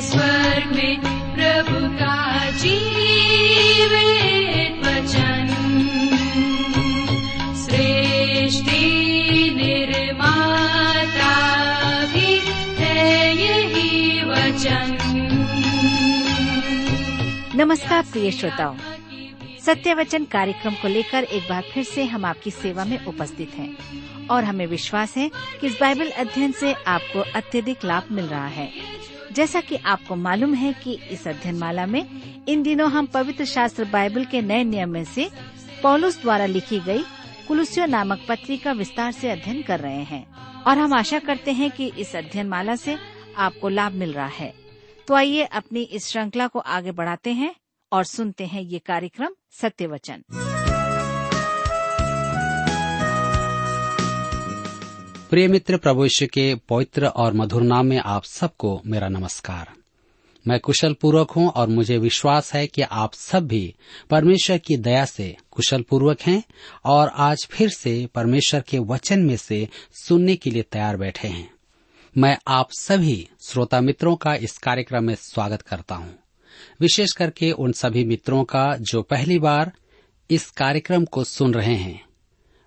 स्वर्ग में प्रभु का वचन। सृष्टि निर्माता भी है यही वचन। नमस्कार प्रिय श्रोताओं। सत्य वचन कार्यक्रम को लेकर एक बार फिर से हम आपकी सेवा में उपस्थित हैं और हमें विश्वास है कि इस बाइबल अध्ययन से आपको अत्यधिक लाभ मिल रहा है। जैसा कि आपको मालूम है कि इस अध्ययन माला में इन दिनों हम पवित्र शास्त्र बाइबल के नए नियम में से पौलुस द्वारा लिखी गई कुलुसियो नामक पत्री का विस्तार से अध्ययन कर रहे हैं। और हम आशा करते हैं कि इस अध्ययन माला से आपको लाभ मिल रहा है। तो आइए अपनी इस श्रृंखला को आगे बढ़ाते हैं और सुनते हैं ये कार्यक्रम सत्य वचन प्रिय मित्र प्रभु यीशु के पवित्र और मधुर नाम में आप सबको मेरा नमस्कार। मैं कुशल पूर्वक हूँ और मुझे विश्वास है कि आप सब भी परमेश्वर की दया से कुशल पूर्वक हैं और आज फिर से परमेश्वर के वचन में से सुनने के लिए तैयार बैठे हैं। मैं आप सभी श्रोता मित्रों का इस कार्यक्रम में स्वागत करता हूँ। विशेष करके उन सभी मित्रों का जो पहली बार इस कार्यक्रम को सुन रहे हैं।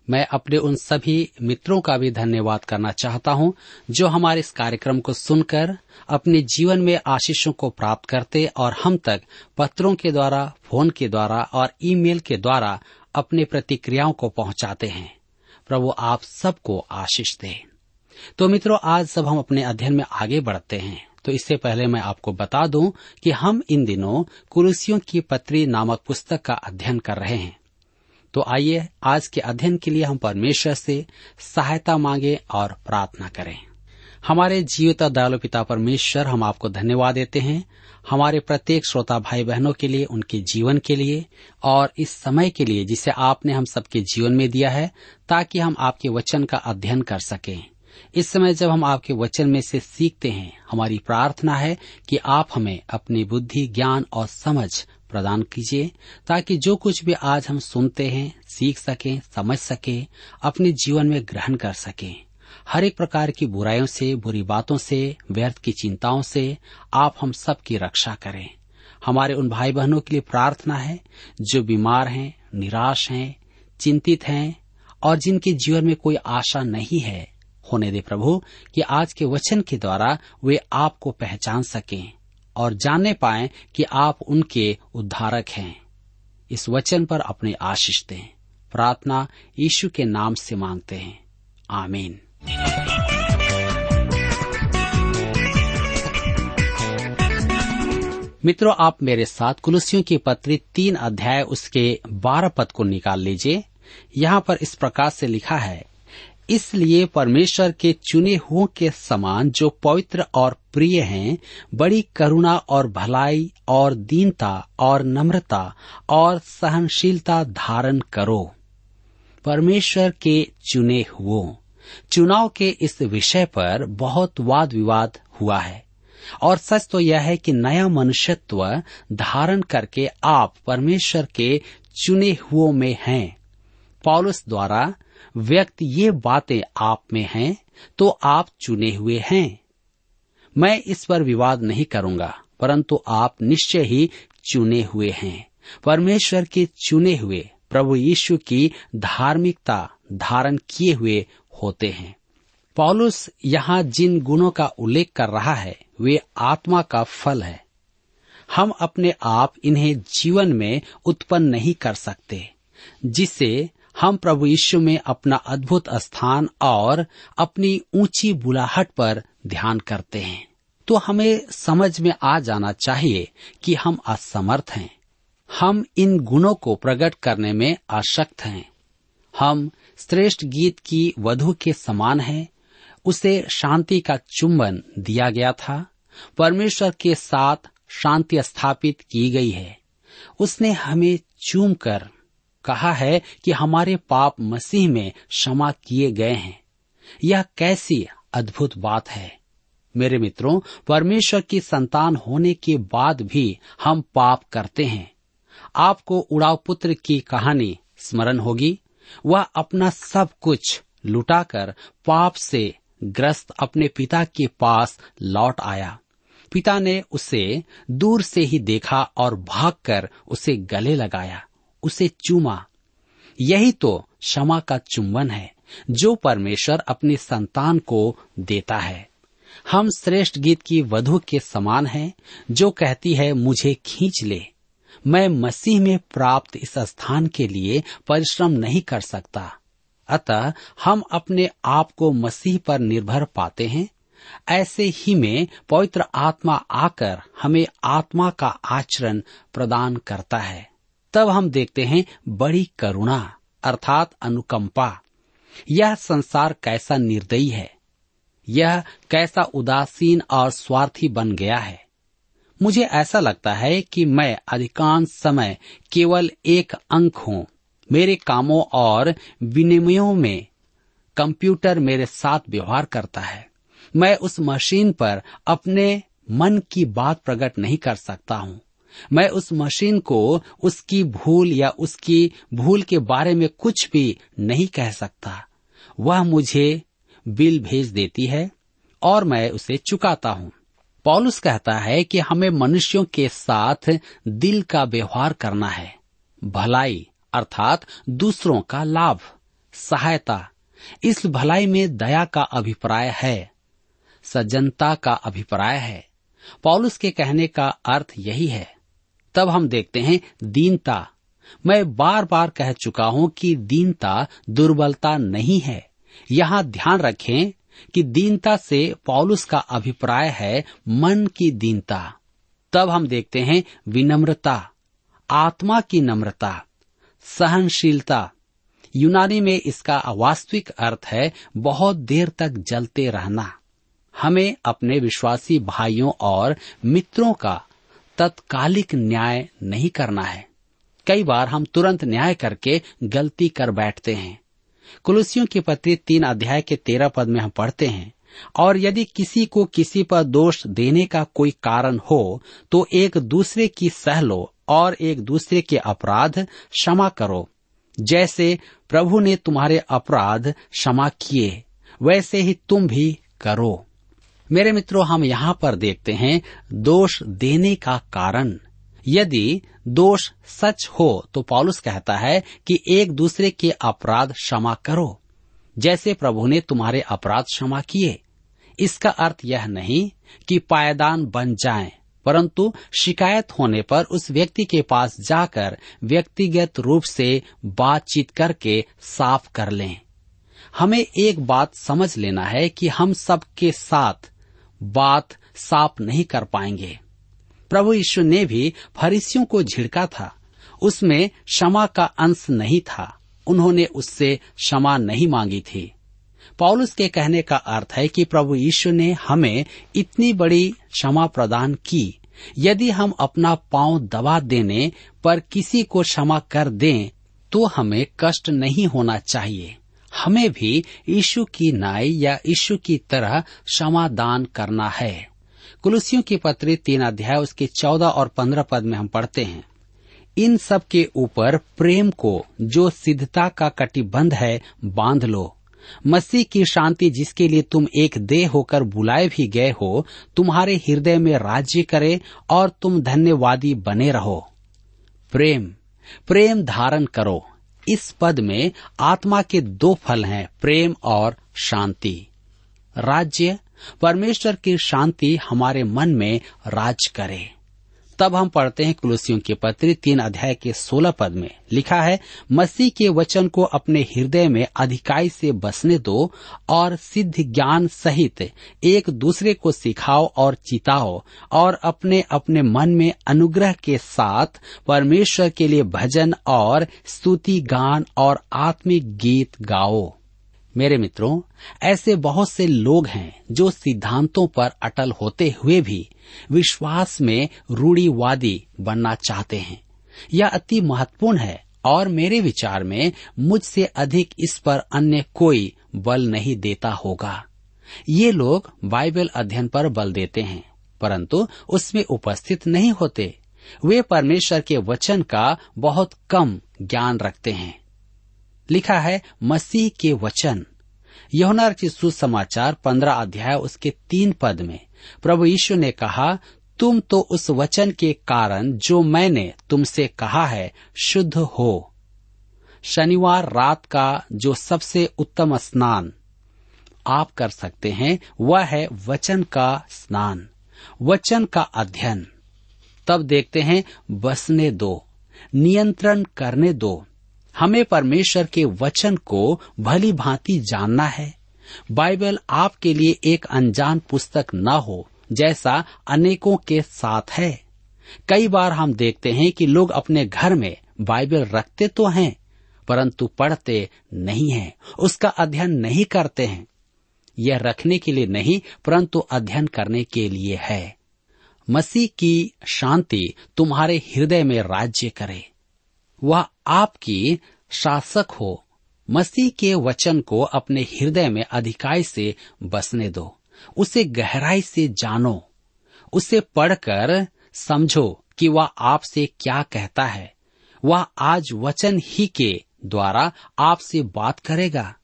मैं अपने उन सभी मित्रों का भी धन्यवाद करना चाहता हूँ, जो हमारे इस कार्यक्रम को सुनकर अपने जीवन में आशीषों को प्राप्त करते और हम तक पत्रों के द्वारा, फ़ोन के द्वारा और ईमेल के द्वारा अपने प्रतिक्रियाओं को पहुंचाते हैं। प्रभु आप सबको आशीष दे। तो मित्रों, आज सब हम अपने अध्ययन में आगे बढ़ते हैं। तो इससे पहले मैं आपको बता दूँ कि हम इन दिनों कुरुसियों की पत्री नामक पुस्तक का अध्ययन कर रहे हैं। तो आइए आज के अध्ययन के लिए हम परमेश्वर से सहायता मांगे और प्रार्थना करें। हमारे जीवित दयालु पिता परमेश्वर, हम आपको धन्यवाद देते हैं। हमारे प्रत्येक श्रोता भाई बहनों के लिए, उनके जीवन के लिए और इस समय के लिए जिसे आपने हम सबके जीवन में दिया है, ताकि हम आपके वचन का अध्ययन कर सकें। इस समय जब हम आपके वचन में से सीखते हैं, हमारी प्रार्थना है कि आप हमें अपनी बुद्धि, ज्ञान और समझ प्रदान कीजिए, ताकि जो कुछ भी आज हम सुनते हैं, सीख सकें, समझ सकें, अपने जीवन में ग्रहण कर सकें। हर एक प्रकार की बुराइयों से, बुरी बातों से, व्यर्थ की चिंताओं से आप हम सब की रक्षा करें। हमारे उन भाई बहनों के लिए प्रार्थना है, जो बीमार हैं, निराश हैं, चिंतित हैं, और जिनके जीवन में कोई आशा नहीं है, होने दे प्रभु, कि आज के वचन के द्वारा वे आपको पहचान सकें। और जानने पाए कि आप उनके उद्धारक हैं। इस वचन पर अपने आशीष दें। प्रार्थना यीशु के नाम से मांगते हैं। आमीन। मित्रों, आप मेरे साथ कुलसियों की पत्री तीन अध्याय उसके बारह पद को निकाल लीजिए। यहाँ पर इस प्रकार से लिखा है इसलिए परमेश्वर के चुने हुओं के समान जो पवित्र और प्रिय हैं, बड़ी करुणा और भलाई और दीनता और नम्रता और सहनशीलता धारण करो। परमेश्वर के चुने हुओं। चुनाव के इस विषय पर बहुत वाद विवाद हुआ है। और सच तो यह है कि नया मनुष्यत्व धारण करके आप परमेश्वर के चुने हुओं में हैं। पॉलुस द्वारा व्यक्ति ये बातें आप में हैं तो आप चुने हुए हैं। मैं इस पर विवाद नहीं करूँगा, परंतु आप निश्चय ही चुने हुए हैं। परमेश्वर के चुने हुए, प्रभु यीशु की धार्मिकता धारण किए हुए होते हैं। पॉलुस यहाँ जिन गुणों का उल्लेख कर रहा है, वे आत्मा का फल है। हम अपने आप इन्हें जीवन में उत्पन्न नहीं कर सकते जिससे हम प्रभु यीशु में अपना अद्भुत स्थान और अपनी ऊँची बुलाहट पर ध्यान करते हैं। तो हमें समझ में आ जाना चाहिए कि हम असमर्थ हैं। हम इन गुणों को प्रकट करने में अशक्त हैं। हम श्रेष्ठ गीत की वधु के समान हैं। उसे शांति का चुंबन दिया गया था। परमेश्वर के साथ शांति स्थापित की गई है। उसने हमें चूम कर कहा है कि हमारे पाप मसीह में क्षमा किए गए हैं। यह कैसी अद्भुत बात है। मेरे मित्रों, परमेश्वर की संतान होने के बाद भी हम पाप करते हैं। आपको उड़ाव पुत्र की कहानी स्मरण होगी। वह अपना सब कुछ लुटाकर पाप से ग्रस्त अपने पिता के पास लौट आया। पिता ने उसे दूर से ही देखा और भागकर उसे गले लगाया। उसे चूमा। यही तो क्षमा का चुंबन है, जो परमेश्वर अपनी संतान को देता है। हम श्रेष्ठ गीत की वधु के समान हैं, जो कहती है, मुझे खींच ले। मैं मसीह में प्राप्त इस स्थान के लिए परिश्रम नहीं कर सकता। अतः हम अपने आप को मसीह पर निर्भर पाते हैं। ऐसे ही में पवित्र आत्मा आकर हमें आत्मा का आचरण प्रदान करता है। तब हम देखते हैं बड़ी करुणा, अर्थात अनुकंपा। यह संसार कैसा निर्दयी है? यह कैसा उदासीन और स्वार्थी बन गया है? मुझे ऐसा लगता है कि मैं अधिकांश समय केवल एक अंक हूँ। मेरे कामों और विनिमयों में कंप्यूटर मेरे साथ व्यवहार करता है। मैं उस मशीन पर अपने मन की बात प्रकट नहीं कर सकता हूँ। मैं उस मशीन को उसकी भूल या उसकी भूल के बारे में कुछ भी नहीं कह सकता। वह मुझे बिल भेज देती है और मैं उसे चुकाता हूँ। पॉलुस कहता है कि हमें मनुष्यों के साथ दिल का व्यवहार करना है। भलाई अर्थात दूसरों का लाभ, सहायता। इस भलाई में दया का अभिप्राय है, सज्जनता का अभिप्राय है। पॉलुस के कहने का अर्थ यही है तब हम देखते हैं दीनता। मैं बार बार कह चुका हूँ कि दीनता दुर्बलता नहीं है। यहाँ ध्यान रखें कि दीनता से पौलुस का अभिप्राय है मन की दीनता। तब हम देखते हैं विनम्रता, आत्मा की नम्रता, सहनशीलता। यूनानी में इसका वास्तविक अर्थ है बहुत देर तक जलते रहना। हमें अपने विश्वासी भाइयों और मित्रों का तत्कालिक न्याय नहीं करना है। कई बार हम तुरंत न्याय करके गलती कर बैठते हैं। कुलसियों की पत्री तीन अध्याय के तेरह पद में हम पढ़ते हैं, और यदि किसी को किसी पर दोष देने का कोई कारण हो तो एक दूसरे की सह लो और एक दूसरे के अपराध क्षमा करो। जैसे प्रभु ने तुम्हारे अपराध क्षमा किए, वैसे ही तुम भी करो। मेरे मित्रों हम यहाँ पर देखते हैं दोष देने का कारण। यदि दोष सच हो तो पॉलुस कहता है कि एक दूसरे के अपराध क्षमा करो। जैसे प्रभु ने तुम्हारे अपराध क्षमा किए। इसका अर्थ यह नहीं कि पायदान बन जाएँ, परंतु शिकायत होने पर उस व्यक्ति के पास जाकर व्यक्तिगत रूप से बातचीत करके साफ़ कर लें। हमें एक बात समझ लेना है कि हम सबके साथ बात साफ़ नहीं कर पाएँगे। प्रभु यीशु ने भी फरीसियों को झिड़का था। उसमें क्षमा का अंश नहीं था। उन्होंने उससे क्षमा नहीं मांगी थी। पौलुस के कहने का अर्थ है कि प्रभु यीशु ने हमें इतनी बड़ी क्षमा प्रदान की। यदि हम अपना पाँव दबा देने पर किसी को क्षमा कर दें तो हमें कष्ट नहीं होना चाहिए। हमें भी यीशु की नाई या यीशु की तरह दान करना है। कुलुसियों की पत्री तीन अध्याय उसके चौदह और पंद्रह पद में हम पढ़ते हैं। इन सब के ऊपर प्रेम को जो सिद्धता का कटिबंध है, बाँध लो। मसीह की शांति जिसके लिए तुम एक देह होकर बुलाए भी गए हो, तुम्हारे हृदय में राज्य करे और तुम धन्यवादी बने रहो। प्रेम। प्रेम धारण करो। इस पद में आत्मा के दो फल हैं, प्रेम और शांति। राज्य, परमेश्वर की शांति हमारे मन में राज करे। तब हम पढ़ते हैं कुलसियों के पत्र, तीन अध्याय के सोलह पद में। लिखा है, मसीह के वचन को अपने हृदय में अधिकाई से बसने दो और सिद्ध ज्ञान सहित एक दूसरे को सिखाओ और चिताओ और अपने अपने मन में अनुग्रह के साथ परमेश्वर के लिए भजन और स्तुति गान और आत्मिक गीत गाओ। मेरे मित्रों, ऐसे बहुत से लोग हैं जो सिद्धांतों पर अटल होते हुए भी विश्वास में रूढ़ीवादी बनना चाहते हैं। यह अति महत्वपूर्ण है और मेरे विचार में मुझसे अधिक इस पर अन्य कोई बल नहीं देता होगा। ये लोग बाइबल अध्ययन पर बल देते हैं, परंतु उसमें उपस्थित नहीं होते। वे परमेश्वर के वचन का बहुत कम ज्ञान रखते हैं। लिखा है, मसीह के वचन। यहुना रचित सुसमाचार पंद्रह अध्याय उसके तीन पद में। प्रभु यीशु ने कहा, तुम तो उस वचन के कारण जो मैंने तुमसे कहा है, शुद्ध हो। शनिवार रात का जो सबसे उत्तम स्नान आप कर सकते हैं, वह है वचन का स्नान। वचन का अध्ययन। तब देखते हैं, बसने दो, नियंत्रण करने दो। हमें परमेश्वर के वचन को भली भांति जानना है। बाइबल आपके लिए एक अनजान पुस्तक न हो, जैसा अनेकों के साथ है। कई बार हम देखते हैं कि लोग अपने घर में बाइबल रखते तो हैं, परंतु पढ़ते नहीं हैं, उसका अध्ययन नहीं करते हैं। यह रखने के लिए नहीं, परंतु अध्ययन करने के लिए है। मसीह की शांति तुम्हारे हृदय में राज्य करे। वह आपकी शासक हो, मसीह के वचन को अपने हृदय में अधिकाई से बसने दो। उसे गहराई से जानो। उसे पढ़कर समझो कि वह आपसे क्या कहता है। वह आज वचन ही के द्वारा आपसे बात करेगा,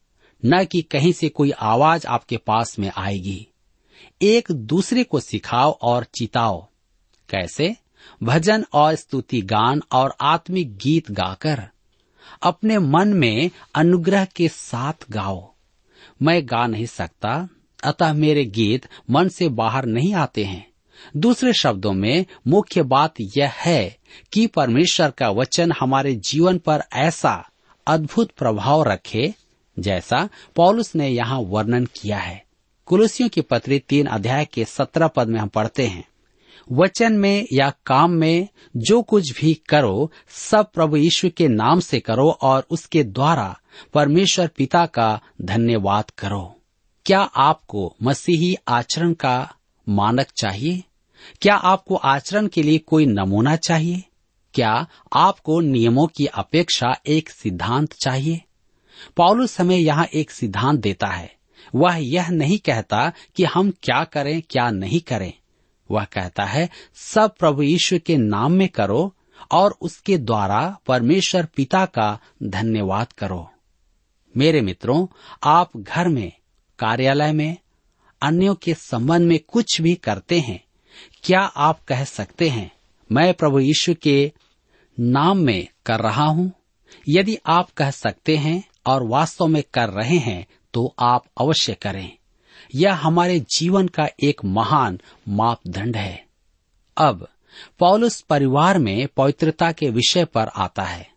न कि कहीं से कोई आवाज़ आपके पास में आएगी। एक दूसरे को सिखाओ और चिताओ। कैसे? भजन और स्तुति गान और आत्मिक गीत गाकर। अपने मन में अनुग्रह के साथ गाओ। मैं गा नहीं सकता, अतः मेरे गीत मन से बाहर नहीं आते हैं। दूसरे शब्दों में मुख्य बात यह है कि परमेश्वर का वचन हमारे जीवन पर ऐसा अद्भुत प्रभाव रखे जैसा पौलुस ने यहाँ वर्णन किया है। कुलसियों की पत्री तीन अध्याय के सत्रह पद में हम पढ़ते हैं। वचन में या काम में जो कुछ भी करो, सब प्रभु यीशु के नाम से करो और उसके द्वारा परमेश्वर पिता का धन्यवाद करो। क्या आपको मसीही आचरण का मानक चाहिए? क्या आपको आचरण के लिए कोई नमूना चाहिए? क्या आपको नियमों की अपेक्षा एक सिद्धांत चाहिए? पौलुस हमें यहाँ एक सिद्धांत देता है। वह यह नहीं कहता कि हम क्या करें, क्या नहीं करें। वह कहता है, सब प्रभु यीशु के नाम में करो और उसके द्वारा परमेश्वर पिता का धन्यवाद करो। मेरे मित्रों, आप घर में, कार्यालय में, अन्यों के संबंध में कुछ भी करते हैं, क्या आप कह सकते हैं, मैं प्रभु यीशु के नाम में कर रहा हूँ? यदि आप कह सकते हैं और वास्तव में कर रहे हैं तो आप अवश्य करें। यह हमारे जीवन का एक महान मापदंड है। अब, पौलुस परिवार में पवित्रता के विषय पर आता है।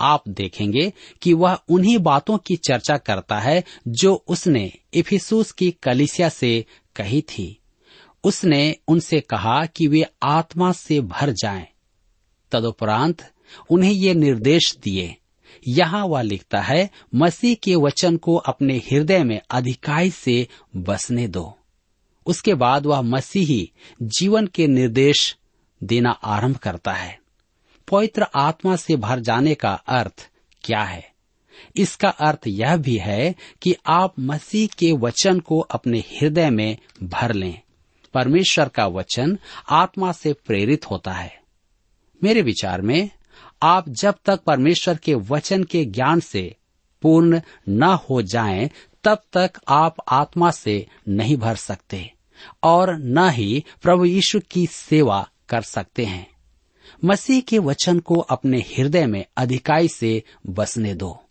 आप देखेंगे कि वह उन्हीं बातों की चर्चा करता है जो उसने इफिसूस की कलिसिया से कही थी। उसने उनसे कहा कि वे आत्मा से भर जाएँ। तदुपरांत उन्हें ये निर्देश दिए यहाँ वह लिखता है, मसीह के वचन को अपने हृदय में अधिकाई से बसने दो। उसके बाद वह मसीही जीवन के निर्देश देना आरंभ करता है। पवित्र आत्मा से भर जाने का अर्थ क्या है? इसका अर्थ यह भी है कि आप मसीह के वचन को अपने हृदय में भर लें। परमेश्वर का वचन आत्मा से प्रेरित होता है। मेरे विचार में आप जब तक परमेश्वर के वचन के ज्ञान से पूर्ण न हो जाएँ, तब तक आप आत्मा से नहीं भर सकते और न ही प्रभु यीशु की सेवा कर सकते हैं। मसीह के वचन को अपने हृदय में अधिकाई से बसने दो।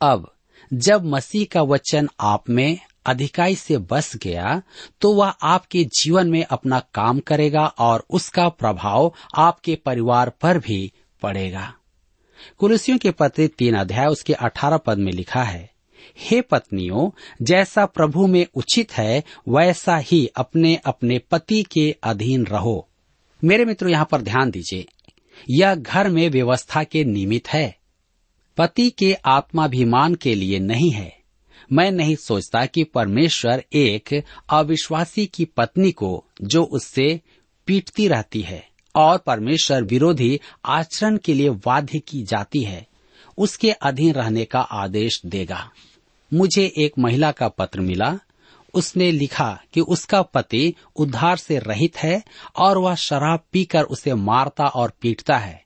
अब जब मसीह का वचन आप में अधिकाई से बस गया तो वह आपके जीवन में अपना काम करेगा और उसका प्रभाव आपके परिवार पर भी पड़ेगा कुलसियों के पत्र तीन अध्याय उसके अठारह पद में लिखा है, हे पत्नियों, जैसा प्रभु में उचित है, वैसा ही अपने अपने पति के अधीन रहो। मेरे मित्रों, यहाँ पर ध्यान दीजिए, यह घर में व्यवस्था के निमित्त है। पति के आत्माभिमान के लिए नहीं है। मैं नहीं सोचता कि परमेश्वर एक अविश्वासी की पत्नी को जो उससे पीटती रहती है। और परमेश्वर विरोधी आचरण के लिए बाध्य की जाती है, उसके अधीन रहने का आदेश देगा। मुझे एक महिला का पत्र मिला। उसने लिखा कि उसका पति उद्धार से रहित है और वह शराब पीकर उसे मारता और पीटता है।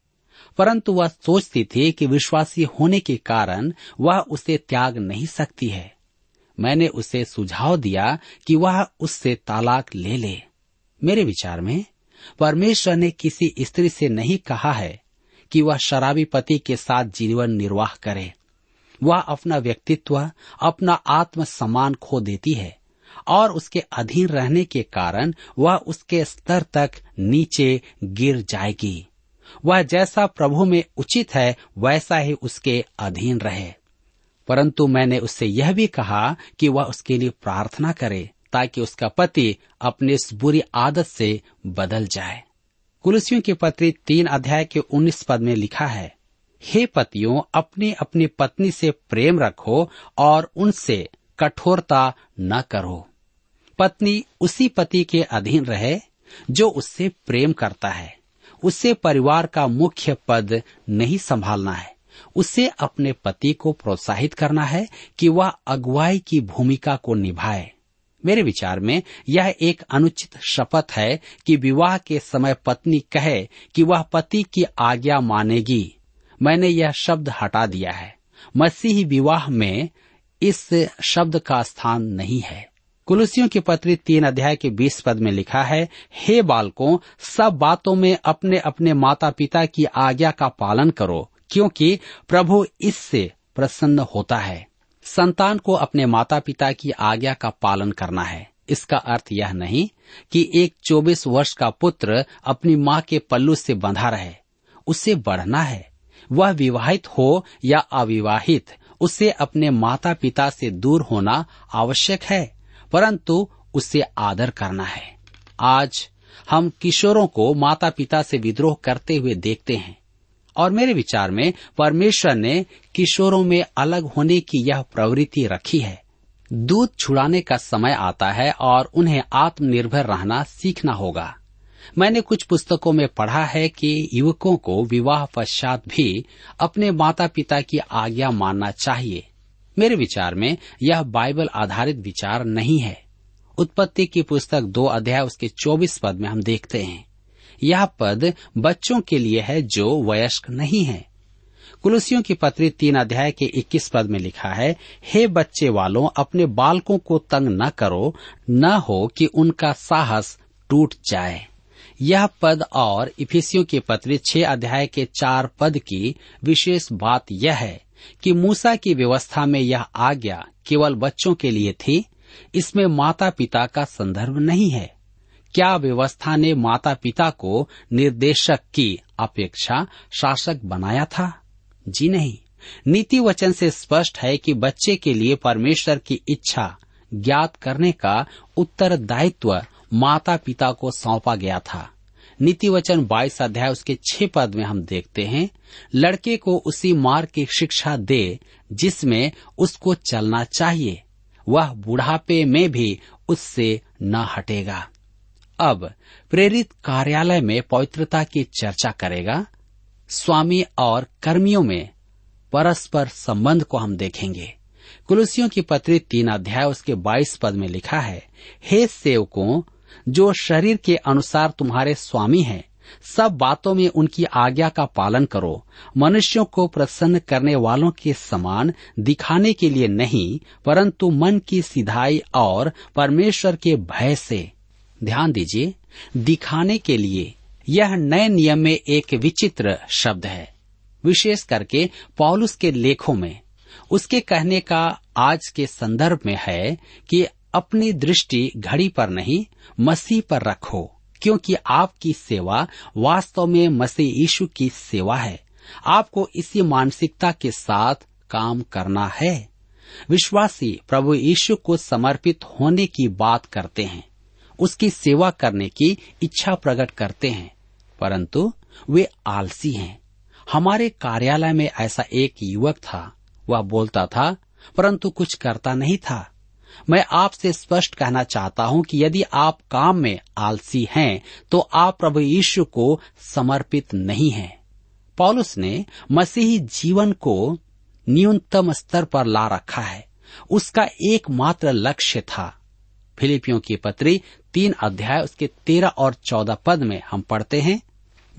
परंतु वह सोचती थी कि विश्वासी होने के कारण वह उसे त्याग नहीं सकती है। मैंने उसे सुझाव दिया कि वह उससे तालाक ले ले। मेरे विचार में परमेश्वर ने किसी स्त्री से नहीं कहा है कि वह शराबी पति के साथ जीवन निर्वाह करे। वह अपना व्यक्तित्व, अपना आत्म सम्मान खो देती है और उसके अधीन रहने के कारण वह उसके स्तर तक नीचे गिर जाएगी। वह जैसा प्रभु में उचित है, वैसा ही उसके अधीन रहे। परंतु मैंने उससे यह भी कहा कि वह उसके लिए प्रार्थना करे। ताकि उसका पति अपने इस बुरी आदत से बदल जाए। कुलसियों की पत्री तीन अध्याय के उन्नीस पद में लिखा है, हे पतियों अपनी अपनी पत्नी से प्रेम रखो और उनसे कठोरता न करो। पत्नी उसी पति के अधीन रहे जो उससे प्रेम करता है। उसे परिवार का मुख्य पद नहीं संभालना है। उसे अपने पति को प्रोत्साहित करना है कि वह अगुवाई की भूमिका को निभाए। मेरे विचार में यह एक अनुचित शपथ है कि विवाह के समय पत्नी कहे कि वह पति की आज्ञा मानेगी। मैंने यह शब्द हटा दिया है। मसीही विवाह में इस शब्द का स्थान नहीं है। कुलुसियों की पत्री तीन अध्याय के बीस पद में लिखा है, हे बालकों, सब बातों में अपने अपने माता पिता की आज्ञा का पालन करो, क्योंकि प्रभु इससे प्रसन्न होता है। संतान को अपने माता पिता की आज्ञा का पालन करना है। इसका अर्थ यह नहीं कि एक चौबीस वर्ष का पुत्र अपनी माँ के पल्लू से बंधा रहे। उसे बढ़ना है। वह विवाहित हो या अविवाहित, उसे अपने माता पिता से दूर होना आवश्यक है, परंतु उसे आदर करना है। आज हम किशोरों को माता पिता से विद्रोह करते हुए देखते हैं। और मेरे विचार में परमेश्वर ने किशोरों में अलग होने की यह प्रवृत्ति रखी है। दूध छुड़ाने का समय आता है और उन्हें आत्मनिर्भर रहना सीखना होगा। मैंने कुछ पुस्तकों में पढ़ा है कि युवकों को विवाह पश्चात भी अपने माता पिता की आज्ञा मानना चाहिए। मेरे विचार में यह बाइबल आधारित विचार नहीं है। उत्पत्ति की पुस्तक दो अध्याय उसके चौबीस पद में हम देखते हैं। यह पद बच्चों के लिए है जो वयस्क नहीं है। कुलसियों की पत्री तीन अध्याय के इक्कीस पद में लिखा है, हे बच्चे वालों, अपने बालकों को तंग न करो, न हो कि उनका साहस टूट जाए। यह पद और इफिसियों की पत्री छह अध्याय के चार पद की विशेष बात यह है कि मूसा की व्यवस्था में यह आज्ञा केवल बच्चों के लिए थी, इसमें माता पिता का संदर्भ नहीं है। क्या व्यवस्था ने माता पिता को निर्देशक की अपेक्षा शासक बनाया था? जी नहीं। नीति वचन से स्पष्ट है कि बच्चे के लिए परमेश्वर की इच्छा ज्ञात करने का उत्तरदायित्व माता पिता को सौंपा गया था। नीति वचन बाईस अध्याय उसके छह पद में हम देखते हैं, लड़के को उसी मार्ग की शिक्षा दे जिसमें उसको चलना चाहिए। वह बुढ़ापे में भी उससे न हटेगा। अब प्रेरित कार्यालय में पवित्रता की चर्चा करेगा। स्वामी और कर्मियों में परस्पर संबंध को हम देखेंगे। कुलसियों की पत्री तीन अध्याय उसके बाईस पद में लिखा है, हे सेवकों, जो शरीर के अनुसार तुम्हारे स्वामी हैं, सब बातों में उनकी आज्ञा का पालन करो। मनुष्यों को प्रसन्न करने वालों के समान दिखाने के लिए नहीं, परंतु मन की सिधाई और परमेश्वर के भय से ध्यान दीजिए, दिखाने के लिए यह नए नियम में एक विचित्र शब्द है। विशेष करके पॉलुस के लेखों में। उसके कहने का आज के संदर्भ में है कि अपनी दृष्टि घड़ी पर नहीं, मसीह पर रखो, क्योंकि आपकी सेवा वास्तव में मसीह यीशु की सेवा है। आपको इसी मानसिकता के साथ काम करना है। विश्वासी प्रभु यीशु को समर्पित होने की बात करते हैं। उसकी सेवा करने की इच्छा प्रकट करते हैं, परंतु वे आलसी हैं। हमारे कार्यालय में ऐसा एक युवक था, वह बोलता था, परंतु कुछ करता नहीं था। मैं आपसे स्पष्ट कहना चाहता हूँ कि यदि आप काम में आलसी हैं तो आप प्रभु यीशु को समर्पित नहीं हैं। पॉलुस ने मसीही जीवन को न्यूनतम स्तर पर ला रखा है। उसका एकमात्र लक्ष्य था। फिलिपियों की पत्री, तीन अध्याय, उसके तेरह और चौदह पद में हम पढ़ते हैं,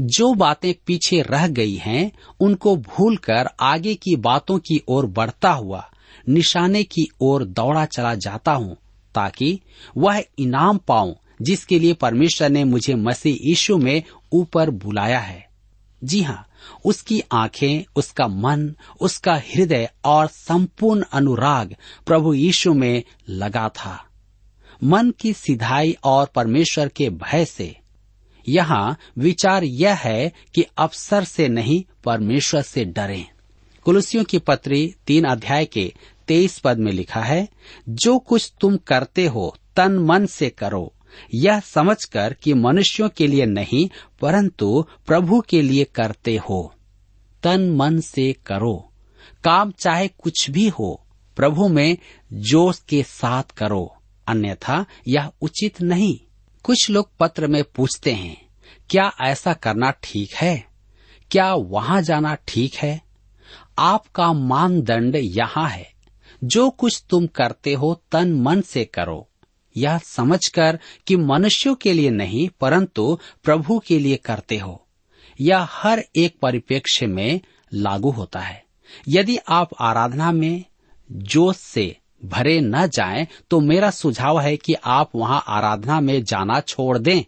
जो बातें पीछे रह गई हैं, उनको भूलकर आगे की बातों की ओर बढ़ता हुआ, निशाने की ओर दौड़ा चला जाता हूँ, ताकि वह इनाम पाऊँ, जिसके लिए परमेश्वर ने मुझे मसीह यीशु में ऊपर बुलाया है। जी हाँ उसकी आँखें, उसका मन, उसका हृदय और संपूर्ण अनुराग प्रभु यीशु में लगा था। मन की सिधाई और परमेश्वर के भय से। यहाँ विचार यह है कि अवसर से नहीं, परमेश्वर से डरें। कुलसियों की पत्री तीन अध्याय के तेईस पद में लिखा है, जो कुछ तुम करते हो, तन मन से करो। यह समझकर कि मनुष्यों के लिए नहीं, परंतु प्रभु के लिए करते हो। तन मन से करो। काम चाहे कुछ भी हो, प्रभु में जोश के साथ करो। अन्यथा यह उचित नहीं। कुछ लोग पत्र में पूछते हैं, क्या ऐसा करना ठीक है? क्या वहाँ जाना ठीक है? आपका मानदंड यहाँ है। जो कुछ तुम करते हो तन मन से करो। यह समझकर कि मनुष्यों के लिए नहीं, परंतु प्रभु के लिए करते हो। यह हर एक परिप्रेक्ष्य में लागू होता है। यदि आप आराधना में जोश से भरे न जाएँ, तो मेरा सुझाव है कि आप वहाँ आराधना में जाना छोड़ दें।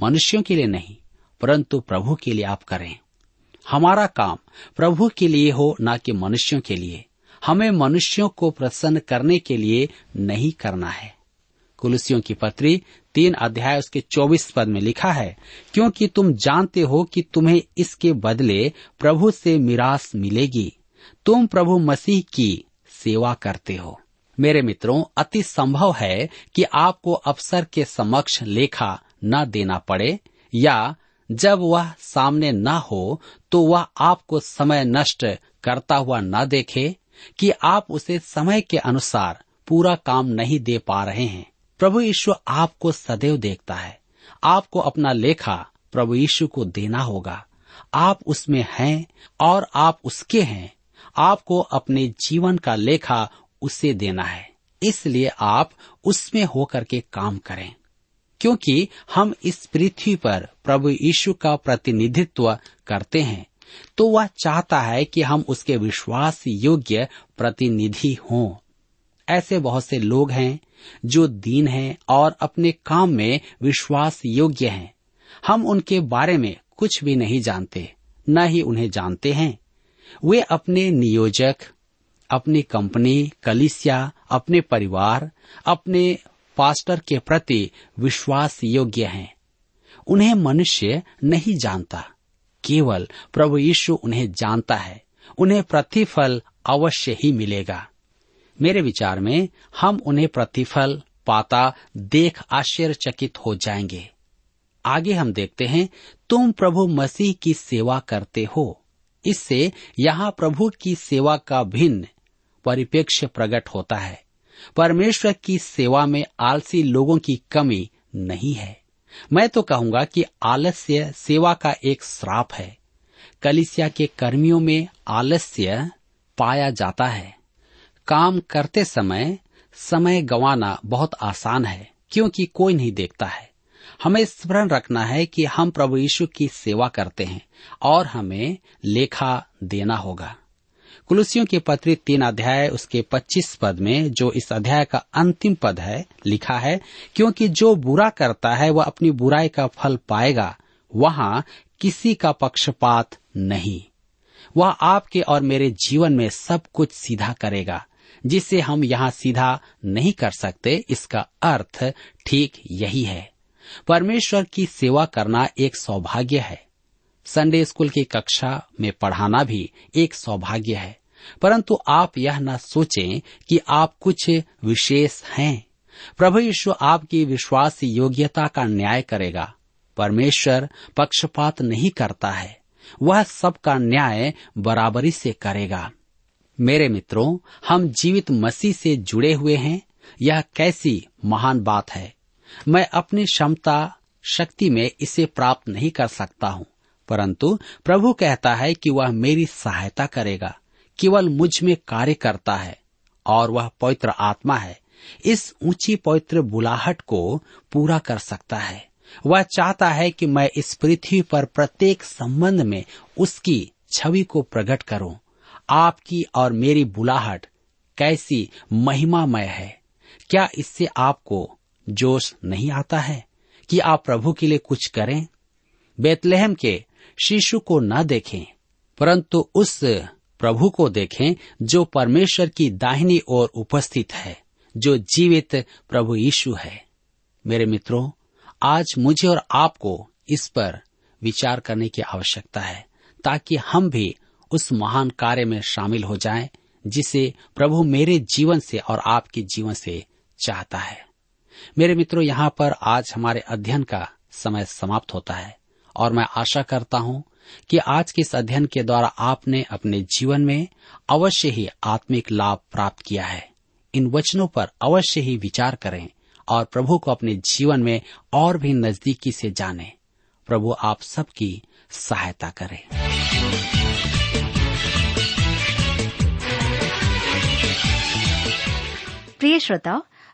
मनुष्यों के लिए नहीं परंतु प्रभु के लिए आप करें। हमारा काम प्रभु के लिए हो न कि मनुष्यों के लिए। हमें मनुष्यों को प्रसन्न करने के लिए नहीं करना है। कुलसियों की पत्री तीन अध्याय उसके चौबीस पद में लिखा है क्योंकि तुम जानते हो कि तुम्हें इसके बदले प्रभु से मिरास मिलेगी। तुम प्रभु मसीह की सेवा करते हो। मेरे मित्रों, अति संभव है कि आपको अफसर के समक्ष लेखा न देना पड़े, या जब वह सामने न हो तो वह आपको समय नष्ट करता हुआ न देखे कि आप उसे समय के अनुसार पूरा काम नहीं दे पा रहे हैं। प्रभु यीशु आपको सदैव देखता है। आपको अपना लेखा प्रभु यीशु को देना होगा। आप उसमें हैं और आप उसके हैं। आपको अपने जीवन का लेखा उसे देना है। इसलिए आप उसमें होकर के काम करें। क्योंकि हम इस पृथ्वी पर प्रभु यीशु का प्रतिनिधित्व करते हैं तो वह चाहता है कि हम उसके विश्वास योग्य प्रतिनिधि हों। ऐसे बहुत से लोग हैं जो दीन हैं और अपने काम में विश्वास योग्य हैं। हम उनके बारे में कुछ भी नहीं जानते, न ही उन्हें जानते हैं। वे अपने नियोजक, अपनी कंपनी, कलिसिया, अपने परिवार, अपने पास्टर के प्रति विश्वास योग्य हैं। उन्हें मनुष्य नहीं जानता। केवल प्रभु यीशु उन्हें जानता है। उन्हें प्रतिफल अवश्य ही मिलेगा। मेरे विचार में हम उन्हें प्रतिफल पाता देख आश्चर्यचकित हो जाएँगे। आगे हम देखते हैं, तुम प्रभु मसीह की सेवा करते हो। इससे यहाँ प्रभु की सेवा का भिन्न परिप्रेक्ष्य प्रकट होता है। परमेश्वर की सेवा में आलसी लोगों की कमी नहीं है। मैं तो कहूँगा कि आलस्य सेवा का एक श्राप है। कलिसिया के कर्मियों में आलस्य पाया जाता है। काम करते समय समय गंवाना बहुत आसान है, क्योंकि कोई नहीं देखता है। हमें स्मरण रखना है कि हम प्रभु यीशु की सेवा करते हैं और हमें लेखा देना होगा। कुलुसियों के पत्री तीन अध्याय, उसके पच्चीस पद में जो इस अध्याय का अंतिम पद है, लिखा है, क्योंकि जो बुरा करता है, वह अपनी बुराई का फल पाएगा। वहाँ किसी का पक्षपात नहीं। वह आपके और मेरे जीवन में सब कुछ सीधा करेगा, जिसे हम यहाँ सीधा नहीं कर सकते। इसका अर्थ ठीक यही है। परमेश्वर की सेवा करना एक सौभाग्य है। संडे स्कूल की कक्षा में पढ़ाना भी एक सौभाग्य है। परंतु आप यह न सोचें कि आप कुछ विशेष हैं। प्रभु यीशु आपकी विश्वास योग्यता का न्याय करेगा। परमेश्वर पक्षपात नहीं करता है। वह सबका न्याय बराबरी से करेगा। मेरे मित्रों, हम जीवित मसीह से जुड़े हुए हैं। यह कैसी महान बात है। मैं अपनी क्षमता, शक्ति में इसे प्राप्त नहीं कर सकता हूँ। परंतु प्रभु कहता है कि वह मेरी सहायता करेगा, केवल मुझमें कार्य करता है और वह पवित्र आत्मा है। इस ऊँची पवित्र बुलाहट को पूरा कर सकता है। वह चाहता है कि मैं इस पृथ्वी पर प्रत्येक संबंध में उसकी छवि को प्रकट करूँ। आपकी और मेरी बुलाहट कैसी महिमामय है। क्या इससे आपको जोश नहीं आता है कि आप प्रभु के लिए कुछ करें। बेतलहम के शिशु को न देखें, परंतु उस प्रभु को देखें जो परमेश्वर की दाहिनी ओर उपस्थित है, जो जीवित प्रभु यीशु है। मेरे मित्रों, आज मुझे और आपको इस पर विचार करने की आवश्यकता है, ताकि हम भी उस महान कार्य में शामिल हो जाएँ, जिसे प्रभु मेरे जीवन से और आपके जीवन से चाहता है। मेरे मित्रों, यहाँ पर आज हमारे अध्ययन का समय समाप्त होता है और मैं आशा करता हूँ कि आज के इस अध्ययन के द्वारा आपने अपने जीवन में अवश्य ही आत्मिक लाभ प्राप्त किया है। इन वचनों पर अवश्य ही विचार करें और प्रभु को अपने जीवन में और भी नजदीकी से जाने। प्रभु आप सबकी सहायता करें। प्रिय श्रोताओ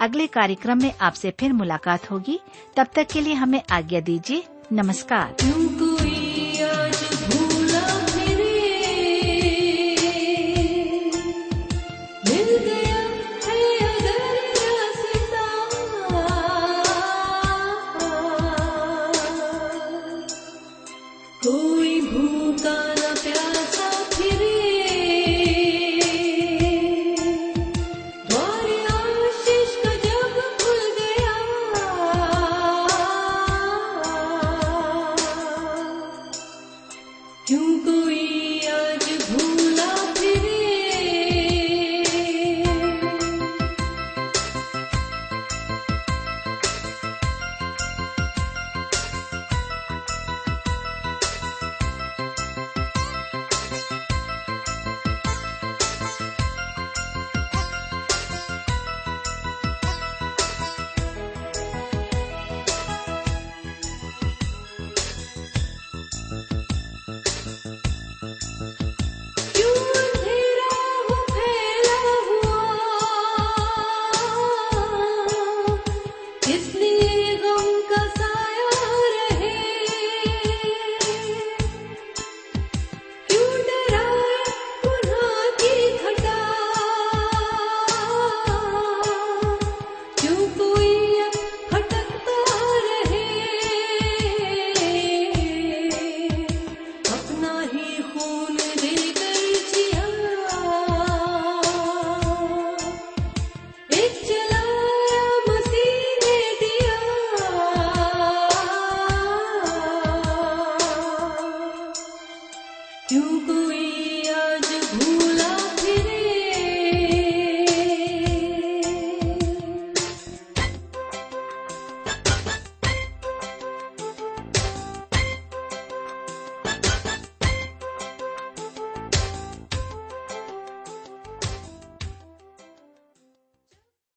अगले कार्यक्रम में आपसे फिर मुलाकात होगी। तब तक के लिए हमें आज्ञा दीजिए। नमस्कार। कोई भूखा न प्यासा